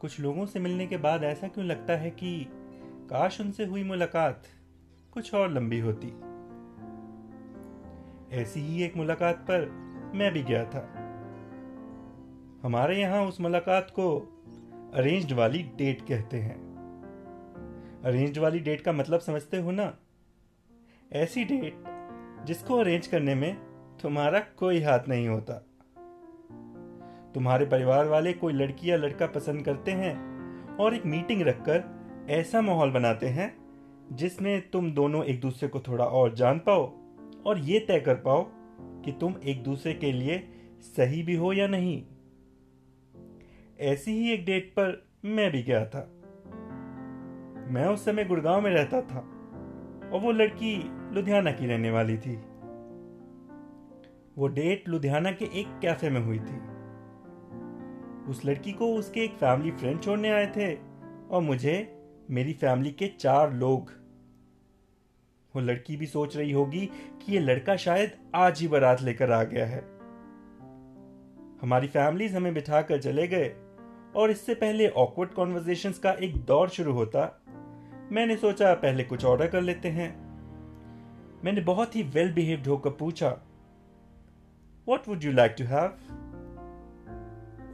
कुछ लोगों से मिलने के बाद ऐसा क्यों लगता है कि काश उनसे हुई मुलाकात कुछ और लंबी होती। ऐसी ही एक मुलाकात पर मैं भी गया था। हमारे यहाँ उस मुलाकात को अरेंज्ड वाली डेट कहते हैं। अरेंज्ड वाली डेट का मतलब समझते हो ना? ऐसी डेट जिसको अरेंज करने में तुम्हारा कोई हाथ नहीं होता। तुम्हारे परिवार वाले कोई लड़की या लड़का पसंद करते हैं और एक मीटिंग रखकर ऐसा माहौल बनाते हैं जिसमें तुम दोनों एक दूसरे को थोड़ा और जान पाओ और ये तय कर पाओ कि तुम एक दूसरे के लिए सही भी हो या नहीं। ऐसी ही एक डेट पर मैं भी गया था। मैं उस समय गुड़गांव में रहता था और वो लड़की लुधियाना की रहने वाली थी। वो डेट लुधियाना के एक कैफ़े में हुई थी। उस लड़की को उसके एक फैमिली फ्रेंड छोड़ने आए थे और मुझे, मेरी फैमिली के चार लोग। वो लड़की भी सोच रही होगी कि ये लड़का शायद आज ही बारात लेकर आ गया है। हमारी फैमिलीज़ हमें बिठाकर चले गए और इससे पहले ऑकवर्ड कॉन्वर्जेशन का एक दौर शुरू होता। मैंने सोचा, पहले कुछ ऑर्डर कर लेते हैं। मैंने बहुत ही वेल बिहेव्ड होकर पूछा what would you like to have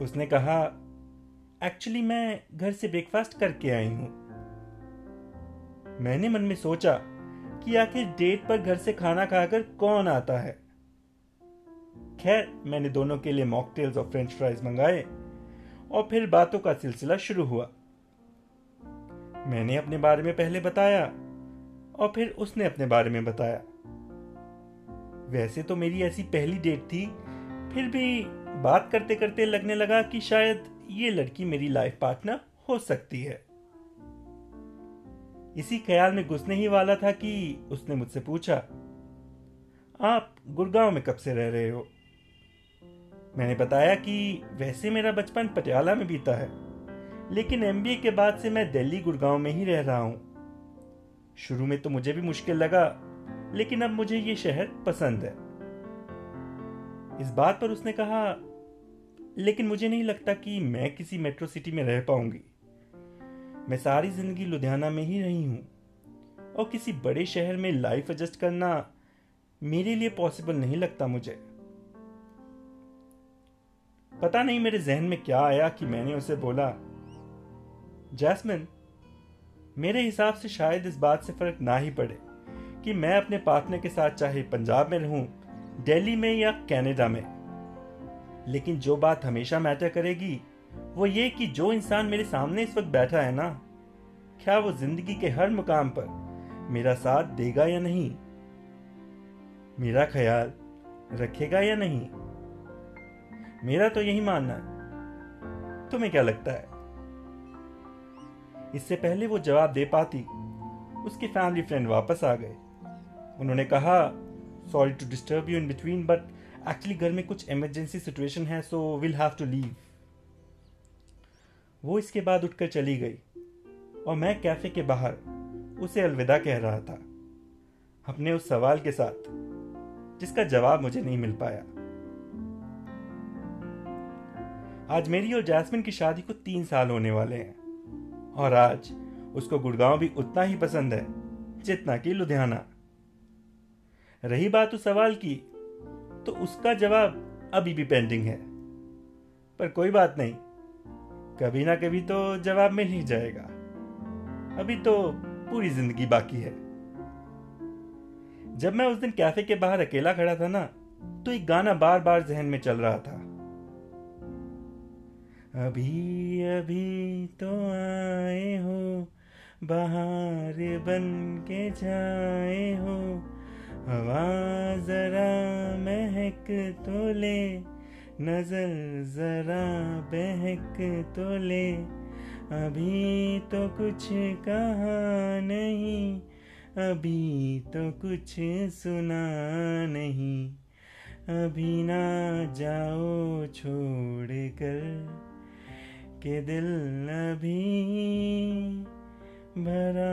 उसने कहा एक्चुअली मैं घर से ब्रेकफास्ट करके आई हूँ। मैंने मन में सोचा कि आखिर डेट पर घर से खाना खाकर कौन आता है। खैर, मैंने दोनों के लिए मॉकटेल्स और फ्रेंच फ्राइज मंगाए और फिर बातों का सिलसिला शुरू हुआ। मैंने अपने बारे में पहले बताया और फिर उसने अपने बारे में बताया। वैसे तो मेरी ऐसी पहली डेट थी, फिर भी बात करते करते लगने लगा कि शायद ये लड़की मेरी लाइफ पार्टनर हो सकती है। इसी ख्याल में घुसने ही वाला था कि उसने मुझसे पूछा, आप गुड़गांव में कब से रह रहे हो? मैंने बताया कि वैसे मेरा बचपन पटियाला में बीता है, लेकिन एमबीए के बाद से मैं दिल्ली गुड़गांव में ही रह रहा हूँ। शुरू में तो मुझे भी मुश्किल लगा, लेकिन अब मुझे ये शहर पसंद है। इस बात पर उसने कहा लेकिन मुझे नहीं लगता कि मैं किसी मेट्रो सिटी में रह पाऊँगी। मैं सारी ज़िंदगी लुधियाना में ही रही हूँ, और किसी बड़े शहर में लाइफ एडजस्ट करना मेरे लिए पॉसिबल नहीं लगता मुझे। पता नहीं मेरे जहन में क्या आया कि मैंने उसे बोला, जैस्मिन, मेरे हिसाब से शायद इस बात से फ़र्क ना ही पड़े कि मैं अपने पार्टनर के साथ चाहे पंजाब में रहूँ, दिल्ली में या कनाडा में। लेकिन जो बात हमेशा मैटर करेगी, वो ये कि जो इंसान मेरे सामने इस वक्त बैठा है ना, क्या वो ज़िंदगी के हर मुकाम पर मेरा साथ देगा या नहीं? मेरा ख्याल रखेगा या नहीं? मेरा तो यही मानना है। तुम्हें क्या लगता है? इससे पहले वो जवाब दे पाती, उसके फैमिली फ्रेंड वापस आ गए। उन्होंने कहा sorry to disturb you in between but actually घर में कुछ इमरजेंसी सिचुएशन है so will have to leave वो इसके बाद उठकर चली गई और मैं कैफ़े के बाहर उसे अलविदा कह रहा था। अपने उस सवाल के साथ, जिसका जवाब मुझे नहीं मिल पाया। आज मेरी और जैस्मिन की शादी को तीन साल होने वाले हैं और आज उसको गुड़गांव भी उतना ही पसंद है, जितना कि लुधियाना। रही बात उस सवाल की तो उसका जवाब अभी भी पेंडिंग है। पर कोई बात नहीं, कभी ना कभी तो जवाब मिल ही जाएगा। अभी तो पूरी ज़िंदगी बाकी है। जब मैं उस दिन कैफ़े के बाहर अकेला खड़ा था ना तो एक गाना बार बार जहन में चल रहा था। अभी अभी तो आए हो, बाहर बन के जाए हो हवा जरा महक तो ले, नज़र जरा बहक तो ले। अभी तो कुछ कहा नहीं, अभी तो कुछ सुना नहीं। अभी ना जाओ छोड़ कर, के दिल अभी भरा